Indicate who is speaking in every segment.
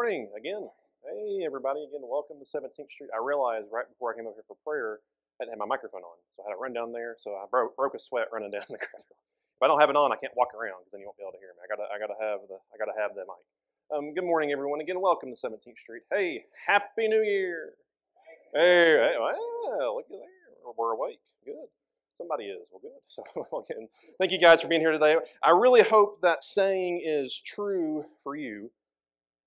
Speaker 1: morning again. Hey, everybody, again, welcome to 17th Street. I realized right before I came up here for prayer, I didn't have my microphone on, so I had to run down there. So I broke, broke a sweat running down the corridor. If I don't have it on, I can't walk around because then you won't be able to hear me. I gotta, I gotta have the, I gotta have the mic. Um, good morning, everyone. Again, welcome to 17th Street. Hey, Happy New Year! Hey, hey well, look at there. We're awake. Good. Somebody is. Well, good. So, again, thank you guys for being here today. I really hope that saying is true for you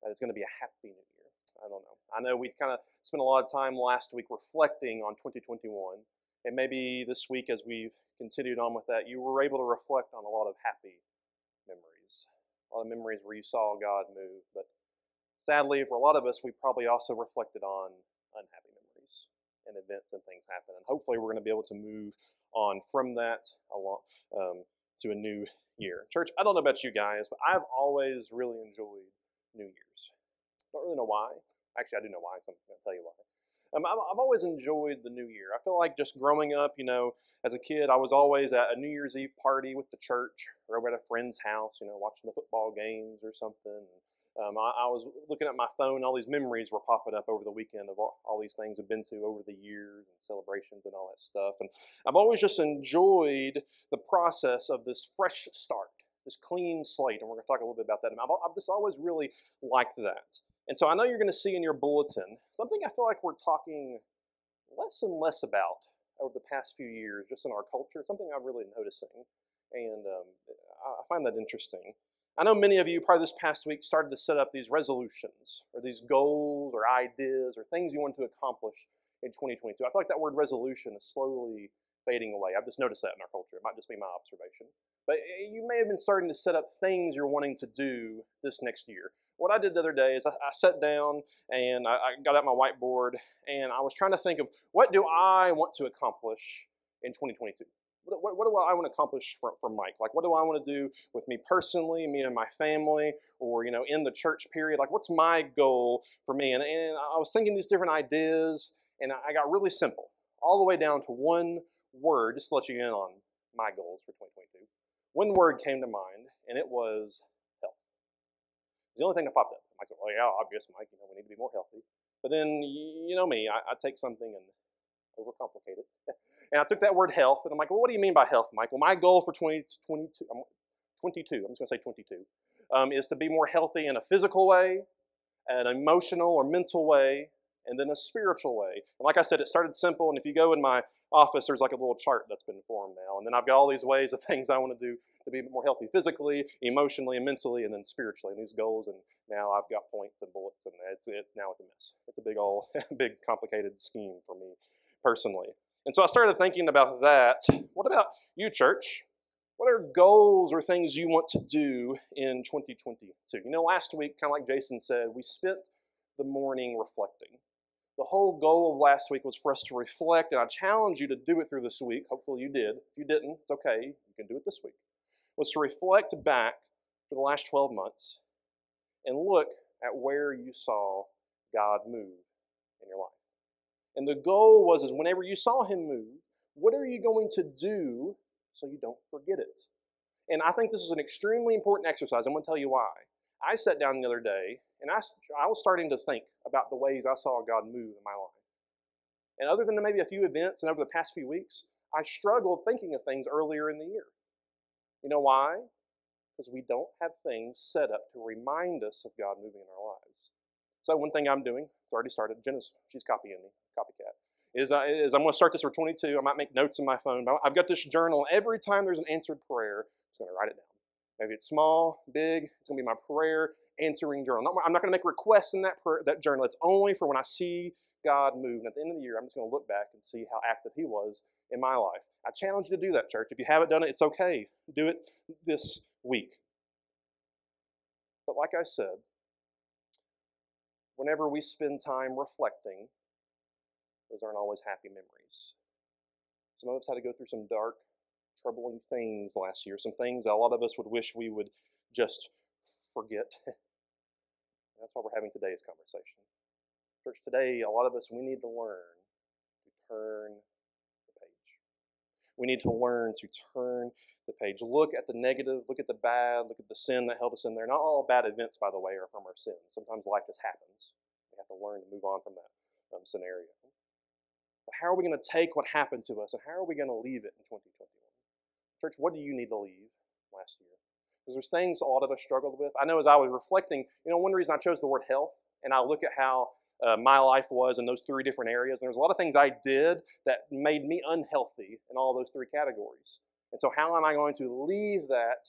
Speaker 1: that it's going to be a happy new year. I don't know. I know we kind of spent a lot of time last week reflecting on 2021. And maybe this week, as we've continued on with that, you were able to reflect on a lot of happy memories. A lot of memories where you saw God move. But sadly, for a lot of us, we probably also reflected on unhappy memories and events and things happen. And hopefully, we're going to be able to move on from that along um, to a new year. Church, I don't know about you guys, but I've always really enjoyed New Year's. Don't really know why. Actually, I do know why, so I'm going to tell you why. Um, I've, always enjoyed the New Year. I feel like just growing up, you know, as a kid, I was always at a New Year's Eve party with the church or over at a friend's house, you know, watching the football games or something. Um, I, I, was looking at my phone, all these memories were popping up over the weekend of all, all, these things I've been to over the years and celebrations and all that stuff. And I've always just enjoyed the process of this fresh start, this clean slate. And we're going to talk a little bit about that. I've, I've just always really liked that. And so I know you're going to see in your bulletin something I feel like we're talking less and less about over the past few years, just in our culture. Something I'm really noticing. And um, I find that interesting. I know many of you probably this past week started to set up these resolutions or these goals or ideas or things you want to accomplish in 2022. I feel like that word resolution is slowly fading away. I've just noticed that in our culture. It might just be my observation. But eh, you may have been starting to set up things you're wanting to do this next year. What I did the other day is I, I sat down and I, I got out my whiteboard and I was trying to think of what do I want to accomplish in 2022? What, what, what, do I want to accomplish for, for Mike? Like, what do I want to do with me personally, me and my family, or, you know, in the church period? Like, what's my goal for me? And, and I was thinking these different ideas, and I got really simple, all the way down to one word, just to let you in on my goals for 2022. One word came to mind, and it was health. It's the only thing that popped up. I said, well, yeah, obvious, Mike, you know, we need to be more healthy. But then, you know me, I, I take something and overcomplicate it. And I took that word health, and I'm like, well, what do you mean by health, Mike? Well, my goal for 2022, 22, I'm just going to say 22, um, is to be more healthy in a physical way, an emotional or mental way, and then a spiritual way. And like I said, it started simple, and if you go in my office, there's like a little chart that's been formed now. And then I've got all these ways of things I want to do to be more healthy physically, emotionally, and mentally, and then spiritually, and these goals. And now I've got points and bullets, and it's it, now it's a mess. It's a big, old, big, complicated scheme for me personally. And so I started thinking about that. What about you, church? What are goals or things you want to do in 2022? You know, last week, kind of like Jason said, we spent the morning reflecting. The whole goal of last week was for us to reflect, and I challenge you to do it through this week. Hopefully, you did. If you didn't, it's okay. You can do it this week. Was to reflect back for the last 12 months and look at where you saw God move in your life. And the goal was is whenever you saw him move, what are you going to do so you don't forget it? And I think this is an extremely important exercise. I'm going to tell you why. I sat down the other day and I, I was starting to think about the ways I saw God move in my life. And other than maybe a few events and over the past few weeks, I struggled thinking of things earlier in the year. You know why? Because we don't have things set up to remind us of God moving in our lives. So one thing I'm doing, it's already started. Jenna's, she's copying me, copycat. Is, uh, is I'm going to start this for 22. I might make notes in my phone. But I've got this journal. Every time there's an answered prayer, I'm just going to write it down. Maybe it's small, big. It's going to be my prayer answering journal. I'm not going to make requests in that that journal. It's only for when I see God move. And at the end of the year, I'm just going to look back and see how active He was in my life. I challenge you to do that, church. If you haven't done it, it's okay. Do it this week. But like I said, whenever we spend time reflecting, those aren't always happy memories. Some of us had to go through some dark, troubling things last year, some things a lot of us would wish we would just forget. That's why we're having today's conversation. Church, today, a lot of us, we need to learn to turn the page. We need to learn to turn the page. Look at the negative, look at the bad, look at the sin that held us in there. Not all bad events, by the way, are from our sins. Sometimes life just happens. We have to learn to move on from that um, scenario. But how are we going to take what happened to us and how are we going to leave it in 2021? Church, what do you need to leave last year? Because there's things a lot of us struggled with. I know as I was reflecting, you know, one reason I chose the word health, and I look at how uh, my life was in those three different areas, and there's a lot of things I did that made me unhealthy in all those three categories. And so, how am I going to leave that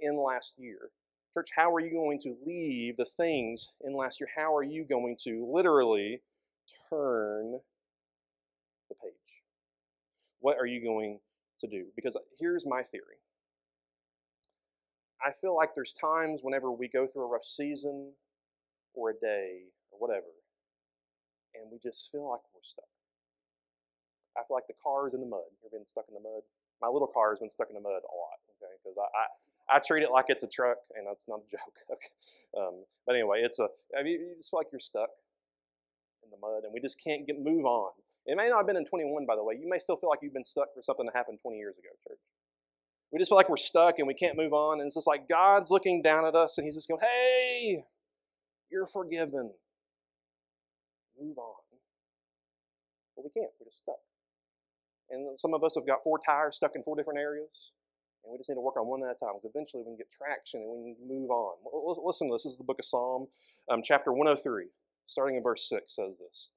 Speaker 1: in last year? Church, how are you going to leave the things in last year? How are you going to literally turn the page? What are you going to do? Because here's my theory I feel like there's times whenever we go through a rough season or a day or whatever, and we just feel like we're stuck. I feel like the car is in the mud. You've been stuck in the mud? My little car has been stuck in the mud a lot, okay? Because I, I, I, treat it like it's a truck, and that's not a joke. Okay? Um, but anyway, it's a. I mean, you just feel like you're stuck in the mud, and we just can't get move on. It may not have been in 21, by the way. You may still feel like you've been stuck for something that happened 20 years ago, church. We just feel like we're stuck and we can't move on, and it's just like God's looking down at us, and He's just going, "Hey, you're forgiven. Move on." But we can't. We're just stuck. And some of us have got four tires stuck in four different areas. And we just need to work on one at a time because eventually we can get traction and we can move on. Listen to this. This is the book of Psalm, um, chapter 103, starting in verse 6 says this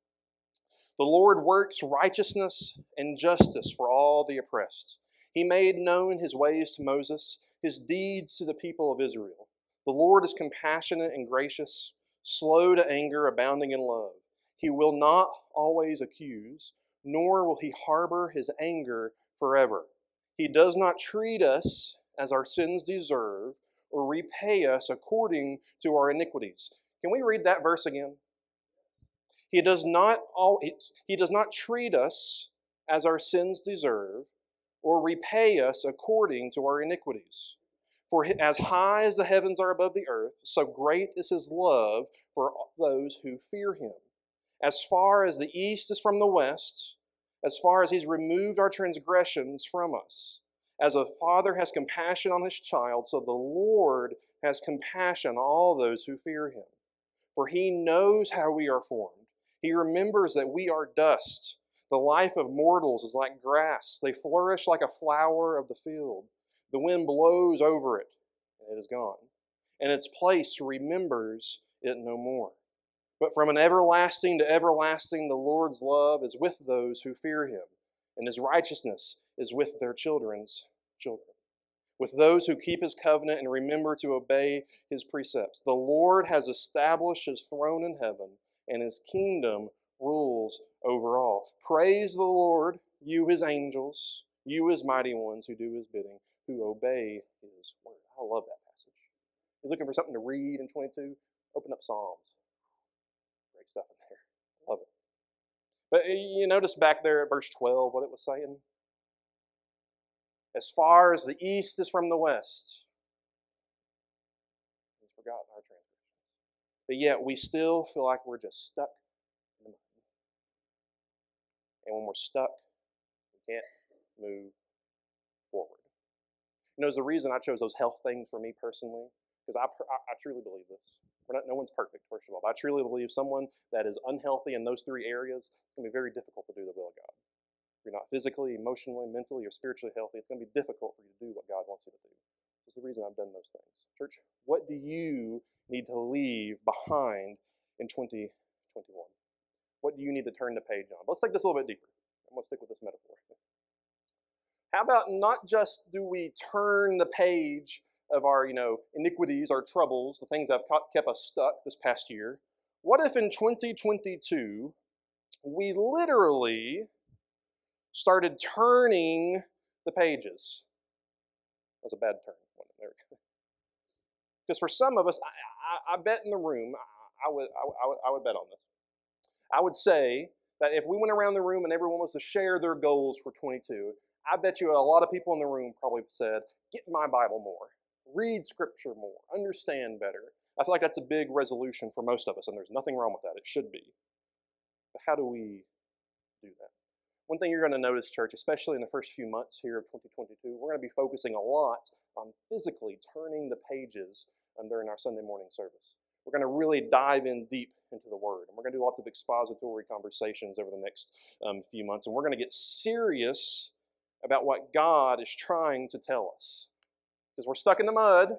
Speaker 1: The Lord works righteousness and justice for all the oppressed. He made known his ways to Moses, his deeds to the people of Israel. The Lord is compassionate and gracious, slow to anger, abounding in love. He will not always accuse nor will he harbor his anger forever. He does not treat us as our sins deserve or repay us according to our iniquities. Can we read that verse again? He does not all, he does not treat us as our sins deserve or repay us according to our iniquities. For as high as the heavens are above the earth, so great is his love for those who fear him. As far as the east is from the west, as far as he's removed our transgressions from us. As a father has compassion on his child, so the Lord has compassion on all those who fear him. For he knows how we are formed. He remembers that we are dust. The life of mortals is like grass, they flourish like a flower of the field. The wind blows over it, and it is gone, and its place remembers it no more. But from an everlasting to everlasting, the Lord's love is with those who fear him, and his righteousness is with their children's children. With those who keep his covenant and remember to obey his precepts. The Lord has established his throne in heaven, and his kingdom rules over all. Praise the Lord, you his angels, you his mighty ones who do his bidding, who obey his word. I love that passage. You're looking for something to read in 22? Open up Psalms Great stuff in there. Love it. But eh, you notice back there at verse 12 what it was saying? As far as the east is from the west, he's forgotten our transgressions. But yet we still feel like we're just stuck. And when we're stuck, we can't move forward. You know, the reason I chose those health things for me personally because I, I, truly believe this. Not, no one's perfect, first of all. But I truly believe someone that is unhealthy in those three areas, it's going to be very difficult to do the will of God. If you're not physically, emotionally, mentally, or spiritually healthy, it's going to be difficult for you to do what God wants you to do. That's the reason I've done those things. Church, what do you need to leave behind in 2021? What do you need to turn the page on? Let's take this a little bit deeper. I'm going to stick with this metaphor. How about not just do we turn the page of our, you know, iniquities, our troubles, the things that have kept us stuck this past year, what if in 2022 we literally started turning the pages? That's a bad turn. Because for some of us, I, I, I, bet in the room, I, I would, I, would, I would bet on this. I would say that if we went around the room and everyone was to share their goals for 22, I bet you a lot of people in the room probably said, get my Bible more read Scripture more, understand better. I feel like that's a big resolution for most of us, and there's nothing wrong with that. It should be. But how do we do that? one thing you're going to notice, church, especially in the first few months here of 2022, we're going to be focusing a lot on physically turning the pages um, during our Sunday morning service. We're going to really dive in deep into the Word. And we're going to do lots of expository conversations over the next um, few months. And we're going to get serious about what God is trying to tell us. Because we're stuck in the mud.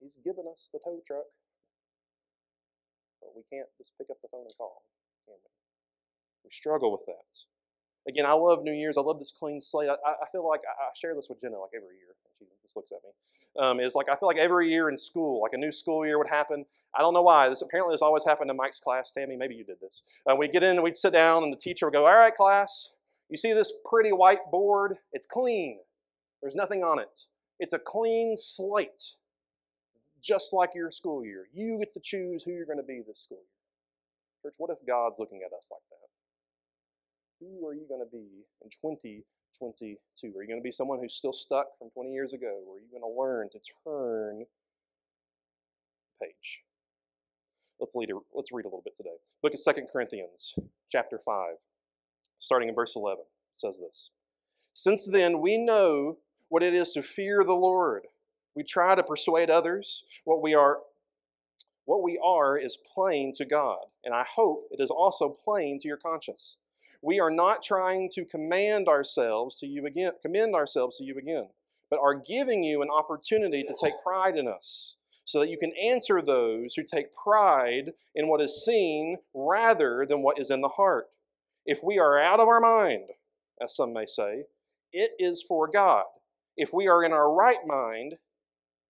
Speaker 1: He's given us the tow truck. But we can't just pick up the phone and call, we? We struggle with that. Again, I love New Year's. I love this clean slate. I, I feel like I, share this with Jenna like every year. She just looks at me. Um, it's like I feel like every year in school, like a new school year would happen. I don't know why. This apparently has always happened in Mike's class. Tammy, maybe you did this. Uh, we'd get in and we'd sit down, and the teacher would go, "All right, class, you see this pretty white board? It's clean. There's nothing on it. It's a clean slate, just like your school year. You get to choose who you're going to be this school year." Church, what if God's looking at us like that? Who are you going to be in 2022? Are you going to be someone who's still stuck from 20 years ago? Or are you going to learn to turn page? Let's read, let's read a little bit today. Look at 2 Corinthians chapter 5, starting in verse 11. It says this. Since then, we know what it is to fear the Lord. We try to persuade others. What we are what we are is plain to God, and I hope it is also plain to your conscience. We are not trying to command ourselves to you again, commend ourselves to you again, but are giving you an opportunity to take pride in us so that you can answer those who take pride in what is seen rather than what is in the heart. If we are out of our mind, as some may say, it is for God. If we are in our right mind,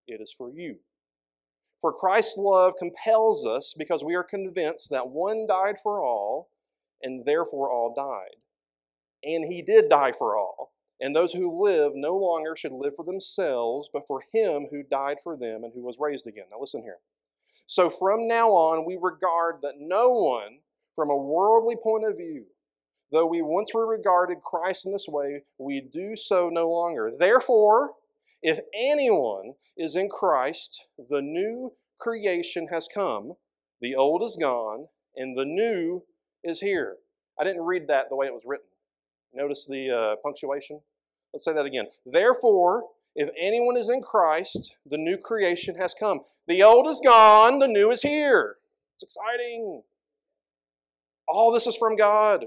Speaker 1: it is for you. For Christ's love compels us because we are convinced that one died for all and therefore all died. And he did die for all. And those who live no longer should live for themselves, but for him who died for them and who was raised again. Now listen here. So from now on, we regard that no one, from a worldly point of view, though we once were regarded Christ in this way, we do so no longer. Therefore, if anyone is in Christ, the new creation has come, the old is gone, and the new is here. I didn't read that the way it was written. Notice the uh, punctuation? Let's say that again. Therefore, if anyone is in Christ, the new creation has come. The old is gone, the new is here. It's exciting. All this is from God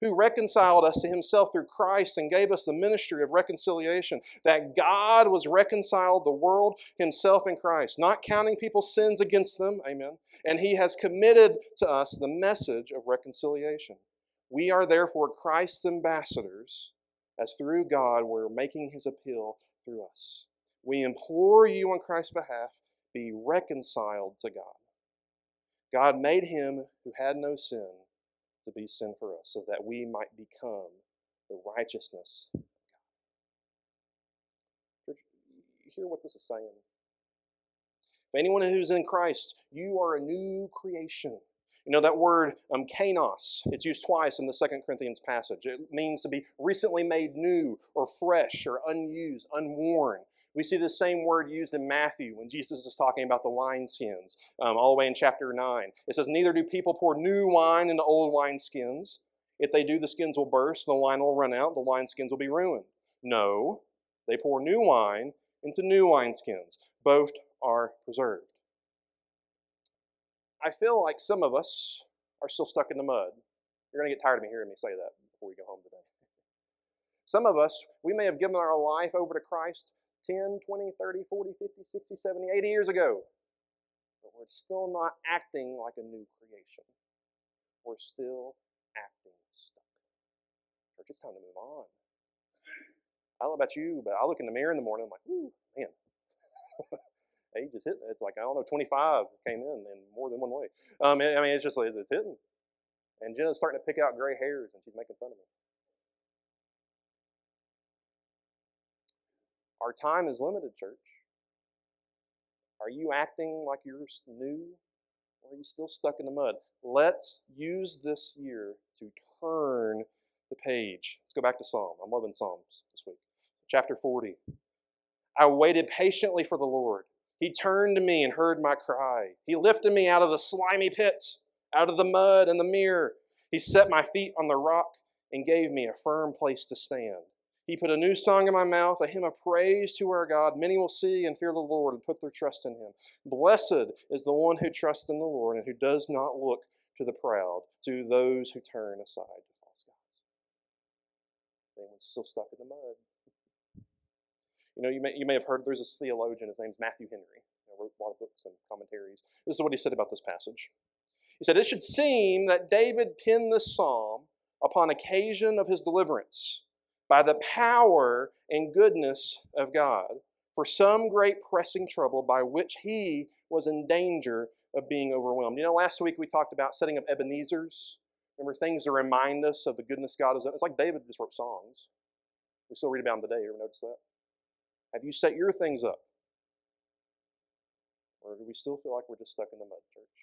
Speaker 1: who reconciled us to himself through Christ and gave us the ministry of reconciliation. That God was reconciled the world himself in Christ, not counting people's sins against them. Amen. And he has committed to us the message of reconciliation. We are therefore Christ's ambassadors, as through God we're making his appeal through us. We implore you on Christ's behalf, be reconciled to God. God made him who had no sin to be sin for us, so that we might become the righteousness of God. Church, you hear what this is saying? If anyone who's in Christ, you are a new creation. You know that word um, kainos, it's used twice in the Second Corinthians passage. It means to be recently made new or fresh or unused, unworn. We see the same word used in Matthew when Jesus is talking about the wineskins, um, all the way in chapter 9. It says, Neither do people pour new wine into old wineskins. If they do, the skins will burst, the wine will run out, the wineskins will be ruined. No, they pour new wine into new wineskins. Both are preserved. I feel like some of us are still stuck in the mud. You're going to get tired of me hearing me say that before we go home today. Some of us, we may have given our life over to Christ, 10, 20, 30, 40, 50, 60, 70, 80 years ago. But we're still not acting like a new creation. We're still acting stuck. Church, it's time to move on. I don't know about you, but I look in the mirror in the morning, I'm like, ooh, man. Age is hitting. It's like, I don't know, 25 came in in more than one way. Um, I mean, it's just it's hitting. And Jenna's starting to pick out gray hairs, and she's making fun of me. Our time is limited, church. Are you acting like you're new? Or are you still stuck in the mud? Let's use this year to turn the page. Let's go back to Psalm. I'm loving Psalms this week. Chapter 40. I waited patiently for the Lord. He turned to me and heard my cry. He lifted me out of the slimy pits, out of the mud and the mirror. He set my feet on the rock and gave me a firm place to stand. He put a new song in my mouth, a hymn of praise to our God. Many will see and fear the Lord and put their trust in him. Blessed is the one who trusts in the Lord and who does not look to the proud, to those who turn aside to false gods. Anyone's still stuck in the mud. You know, you may, you may have heard there's this theologian, his name's Matthew Henry. He wrote a lot of books and commentaries. This is what he said about this passage. He said, It should seem that David penned this psalm upon occasion of his deliverance by the power and goodness of God for some great pressing trouble by which he was in danger of being overwhelmed. You know, last week we talked about setting up Ebenezer's. Remember things to remind us of the goodness God has done? It's like David just wrote songs. We still read about them today. You ever notice that? Have you set your things up? Or do we still feel like we're just stuck in the mud, church?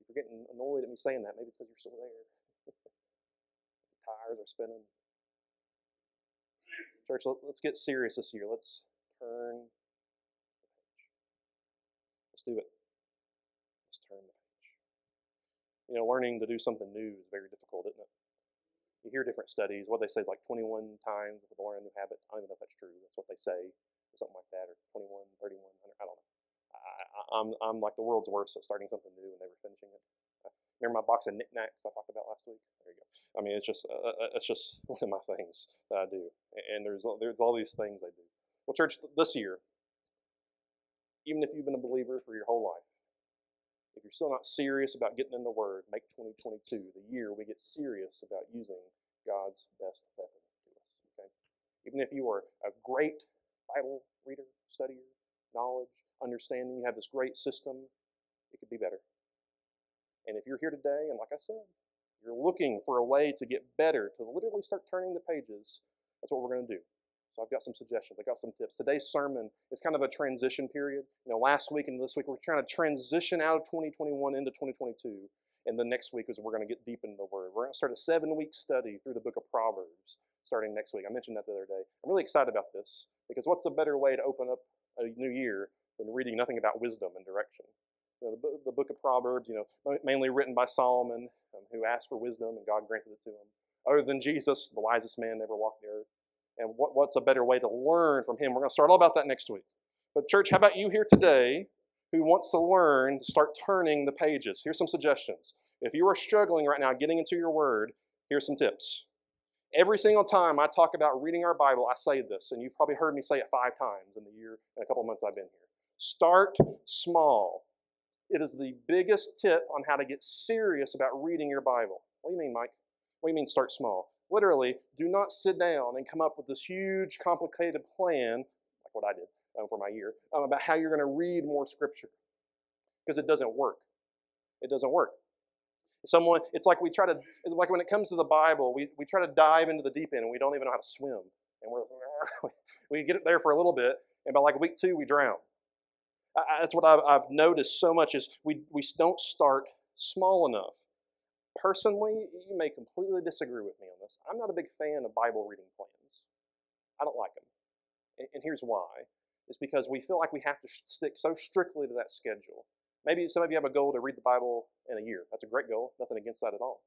Speaker 1: If you're getting annoyed at me saying that, maybe it's because you're still there. Tires are spinning. Church, let's get serious this year. Let's turn the page. Let's do it. Let's turn the page. You know, learning to do something new is very difficult, isn't it? you hear different studies. What they say is like 21 times to learn a new habit. I don't even know if that's true. That's what they say, or something like that, or 21, 31, 100. I don't know. I, am I'm, I'm like the world's worst at starting something new and never finishing it. Uh, remember my box of knickknacks I talked about last week? There you go. I mean, it's just uh, uh it's just one of my things that I do, and there's there's all these things I do. Well, church, this year, even if you've been a believer for your whole life, if you're still not serious about getting in the Word, make 2022 the year we get serious about using God's best weapon to us. Okay? Even if you are a great Bible reader, studier, knowledge, understanding, you have this great system, it could be better. And if you're here today, and like I said, you're looking for a way to get better, to literally start turning the pages, that's what we're going to do. So I've got some suggestions. I've got some tips. Today's sermon is kind of a transition period. You know, last week and this week we're trying to transition out of 2021 into 2022. And the next week is we're going to get deep into the Word. We're going to start a seven-week study through the book of Proverbs starting next week. I mentioned that the other day. I'm really excited about this because what's a better way to open up a new year than reading nothing about wisdom and direction? Know, the, the book of Proverbs, you know, mainly written by Solomon, um, who asked for wisdom and God granted it to him. Other than Jesus, the wisest man ever walked the earth. And what, what's a better way to learn from him? We're going to start all about that next week. But, church, how about you here today who wants to learn to start turning the pages? Here's some suggestions. If you are struggling right now getting into your word, here's some tips. Every single time I talk about reading our Bible, I say this, and you've probably heard me say it five times in the year and a couple months I've been here. Start small. It is the biggest tip on how to get serious about reading your Bible. What do you mean, Mike? What do you mean start small? Literally, do not sit down and come up with this huge, complicated plan, like what I did um, for my year, um, about how you're going to read more Scripture. Because it doesn't work. It doesn't work. Someone, it's like we try to, it's like when it comes to the Bible, we, we try to dive into the deep end and we don't even know how to swim. And we're, we get there for a little bit, and by like week two, we drown. That's what I've, noticed so much is we, we don't start small enough. Personally, you may completely disagree with me on this. I'm not a big fan of Bible reading plans. I don't like them. And, and here's why. It's because we feel like we have to stick so strictly to that schedule. Maybe some of you have a goal to read the Bible in a year. That's a great goal. Nothing against that at all.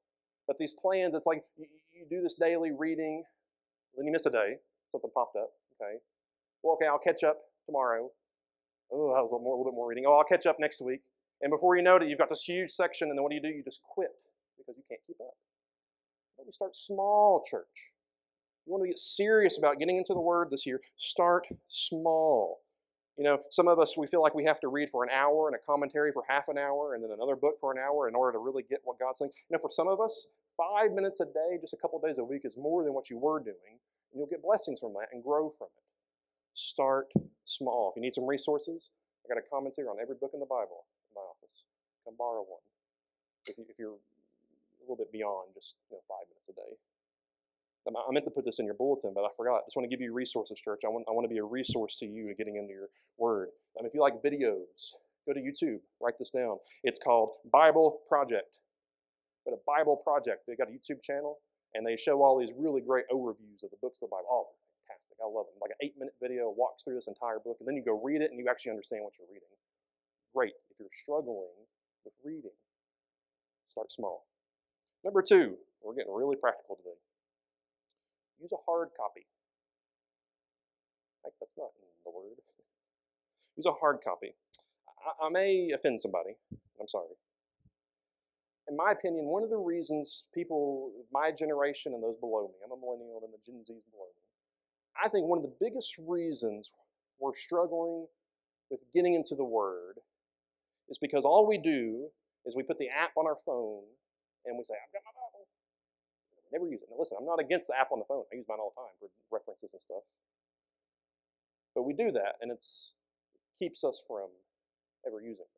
Speaker 1: But these plans, it's like you, you do this daily reading, then you miss a day. Something popped up. Okay. Well, okay, I'll catch up tomorrow. Oh, that was a, more, a little bit more reading. Oh, I'll catch up next week. And before you know it, you've got this huge section, and then what do you do? You just quit because you can't keep up. Let me start small, church. You want to get serious about getting into the Word this year, start small. You know, some of us, we feel like we have to read for an hour and a commentary for half an hour and then another book for an hour in order to really get what God's saying. You know, for some of us, five minutes a day, just a couple days a week, is more than what you were doing. And you'll get blessings from that and grow from it. Start small. If you need some resources, I got a commentary on every book in the Bible in my office. Come borrow one. If, you, you're a little bit beyond just you know, five minutes a day. I meant to put this in your bulletin, but I forgot. I just want to give you resources, church. I want, I want to be a resource to you in getting into your word. Um, if you like videos, go to YouTube, write this down. It's called Bible Project. But a Bible Project, they got a YouTube channel, and they show all these really great overviews of the books of the Bible. Oh, fantastic. I love them. Like an eight minute video walks through this entire book, and then you go read it and you actually understand what you're reading. Great if you're struggling with reading. Start small. Number two, we're getting really practical today. Use a hard copy. Like, that's not the word. Use a hard copy. I, I may offend somebody. I'm sorry. In my opinion, one of the reasons people, my generation and those below me, I'm a millennial and the Gen Zs below me, I think one of the biggest reasons we're struggling with getting into the Word is because all we do is we put the app on our phone and we say, I've got my Bible. Never use it. Now, listen, I'm not against the app on the phone. I use mine all the time for references and stuff. But we do that, and it's it keeps us from ever using it.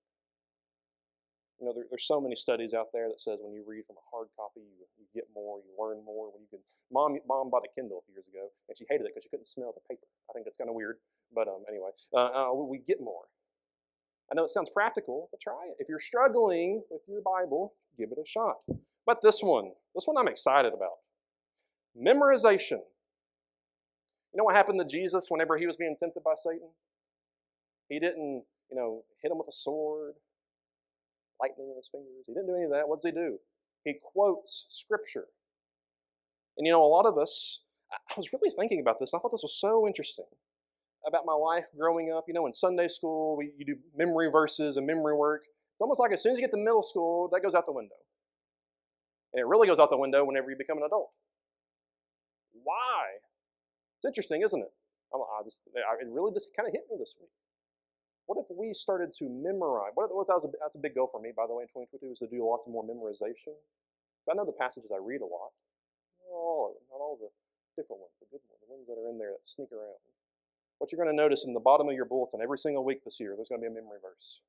Speaker 1: You know, there, there's so many studies out there that says when you read from a hard copy, you, you get more, you learn more. When you can, mom, mom bought a Kindle a few years ago, and she hated it because she couldn't smell the paper. I think that's kind of weird, but um, anyway, uh, uh, we get more. I know it sounds practical, but try it. If you're struggling with your Bible, give it a shot. But this one, this one I'm excited about. Memorization. You know what happened to Jesus whenever he was being tempted by Satan? He didn't, you know, hit him with a sword, lightning in his fingers. He didn't do any of that. What does he do? He quotes scripture. And you know, a lot of us, I was really thinking about this. I thought this was so interesting about my life growing up. You know, in Sunday school, we, you do memory verses and memory work. It's almost like as soon as you get to middle school, that goes out the window. And it really goes out the window whenever you become an adult. Why? It's interesting, isn't it? I'm, I just, it really just kind of hit me this week. What if we started to memorize? What, what that was a, that's a big goal for me, by the way, in 2022, is to do lots more memorization. Because I know the passages I read a lot. Not all of them, not all the different ones, the good ones, the ones that are in there that sneak around. What you're going to notice in the bottom of your bulletin every single week this year, there's going to be a memory verse.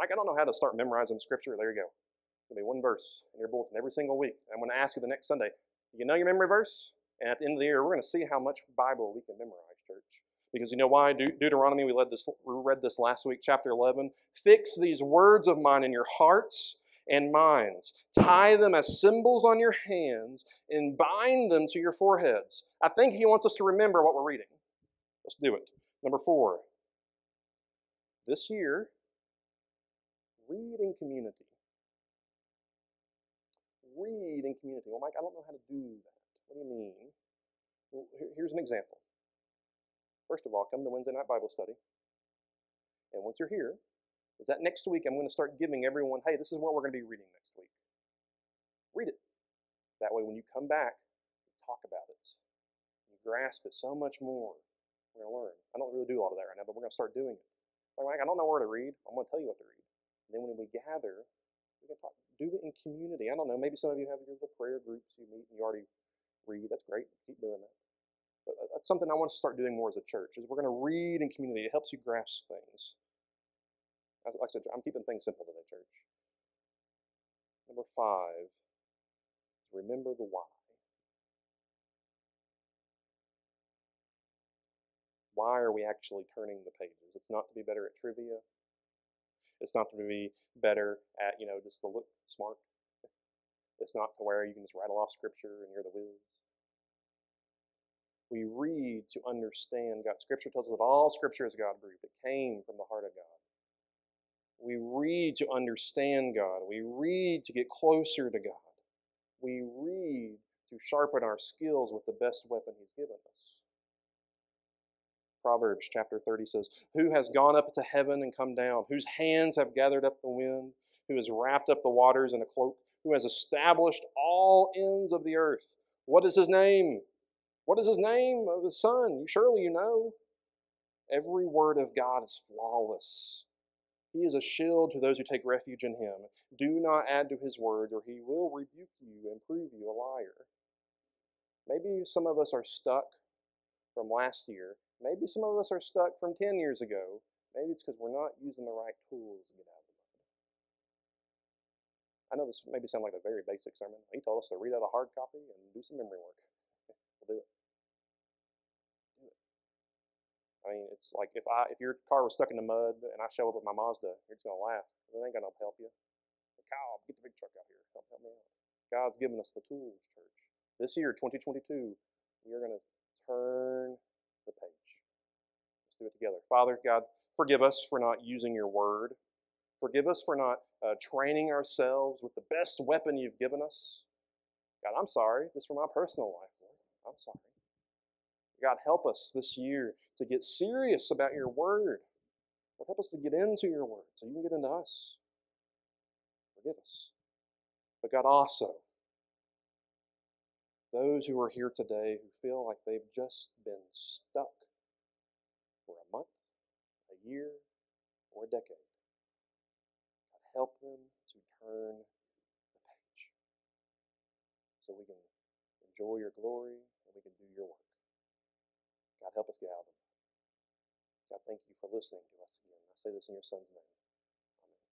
Speaker 1: Mike, I don't know how to start memorizing scripture. There you go. There'll be one verse in your bulletin every single week. I'm going to ask you the next Sunday, you know your memory verse? And at the end of the year, we're going to see how much Bible we can memorize, church. Because you know why? De- Deuteronomy, we read, this, read this last week, chapter 11. Fix these words of mine in your hearts and minds. Tie them as symbols on your hands and bind them to your foreheads. I think he wants us to remember what we're reading. Let's do it. Number four. This year, read in community. Read in community. Well, Mike, I don't know how to do that. What do you mean? Well, here's an example. First of all, come to Wednesday night Bible study. And once you're here, is that next week I'm going to start giving everyone, hey, this is what we're going to be reading next week. Read it. That way, when you come back, talk about it. You grasp it so much more. We're going to learn. I don't really do a lot of that right now, but we're going to start doing it. Like, I don't know where to read. I'm going to tell you what to read. And then when we gather, we can talk. Do it in community. I don't know. Maybe some of you have your little prayer groups you meet and you already read. That's great. Keep doing that. That's something I want to start doing more as a church. Is we're going to read in community. It helps you grasp things. Like I said, I'm keeping things simple today, church. Number five remember the why. Why are we actually turning the pages? It's not to be better at trivia. It's not to be better at, you know, just to look smart. It's not to where you can just rattle off scripture and you're the whiz. We read to understand God. Scripture tells us that all Scripture is God breathed. It came from the heart of God. We read to understand God. We read to get closer to God. We read to sharpen our skills with the best weapon He's given us. Proverbs chapter 30 says, Who has gone up to heaven and come down? Whose hands have gathered up the wind? Who has wrapped up the waters in a cloak? Who has established all ends of the earth? What is his name? What is his name of the Son? You surely you know. Every word of God is flawless. He is a shield to those who take refuge in him. Do not add to his words, or he will rebuke you and prove you a liar. Maybe some of us are stuck from last year. Maybe some of us are stuck from 10 years ago. Maybe it's because we're not using the right tools to get out of the mud. I know this maybe sound like a very basic sermon. He told us to read out a hard copy and do some memory work. we'll do it. I mean, it's like if I if your car was stuck in the mud and I show up with my Mazda, you're just gonna laugh. It ain't gonna help you. Kyle, get the big truck out here. Help, help me out. God's given us the tools, church. This year, 2022, we are gonna turn the page. Let's do it together. Father God, forgive us for not using your word Forgive us for not uh, training ourselves with the best weapon you've given us. God, I'm sorry. This is for my personal life. I'm sorry. God, help us this year to get serious about your word. Lord, help us to get into your word so you can get into us. Forgive us. But God, also, those who are here today who feel like they've just been stuck for a month, a year, or a decade, God, help them to turn the page so we can enjoy your glory and we can do your work. God, help us get out of them. God, thank you for listening to us again. I say this in your son's name.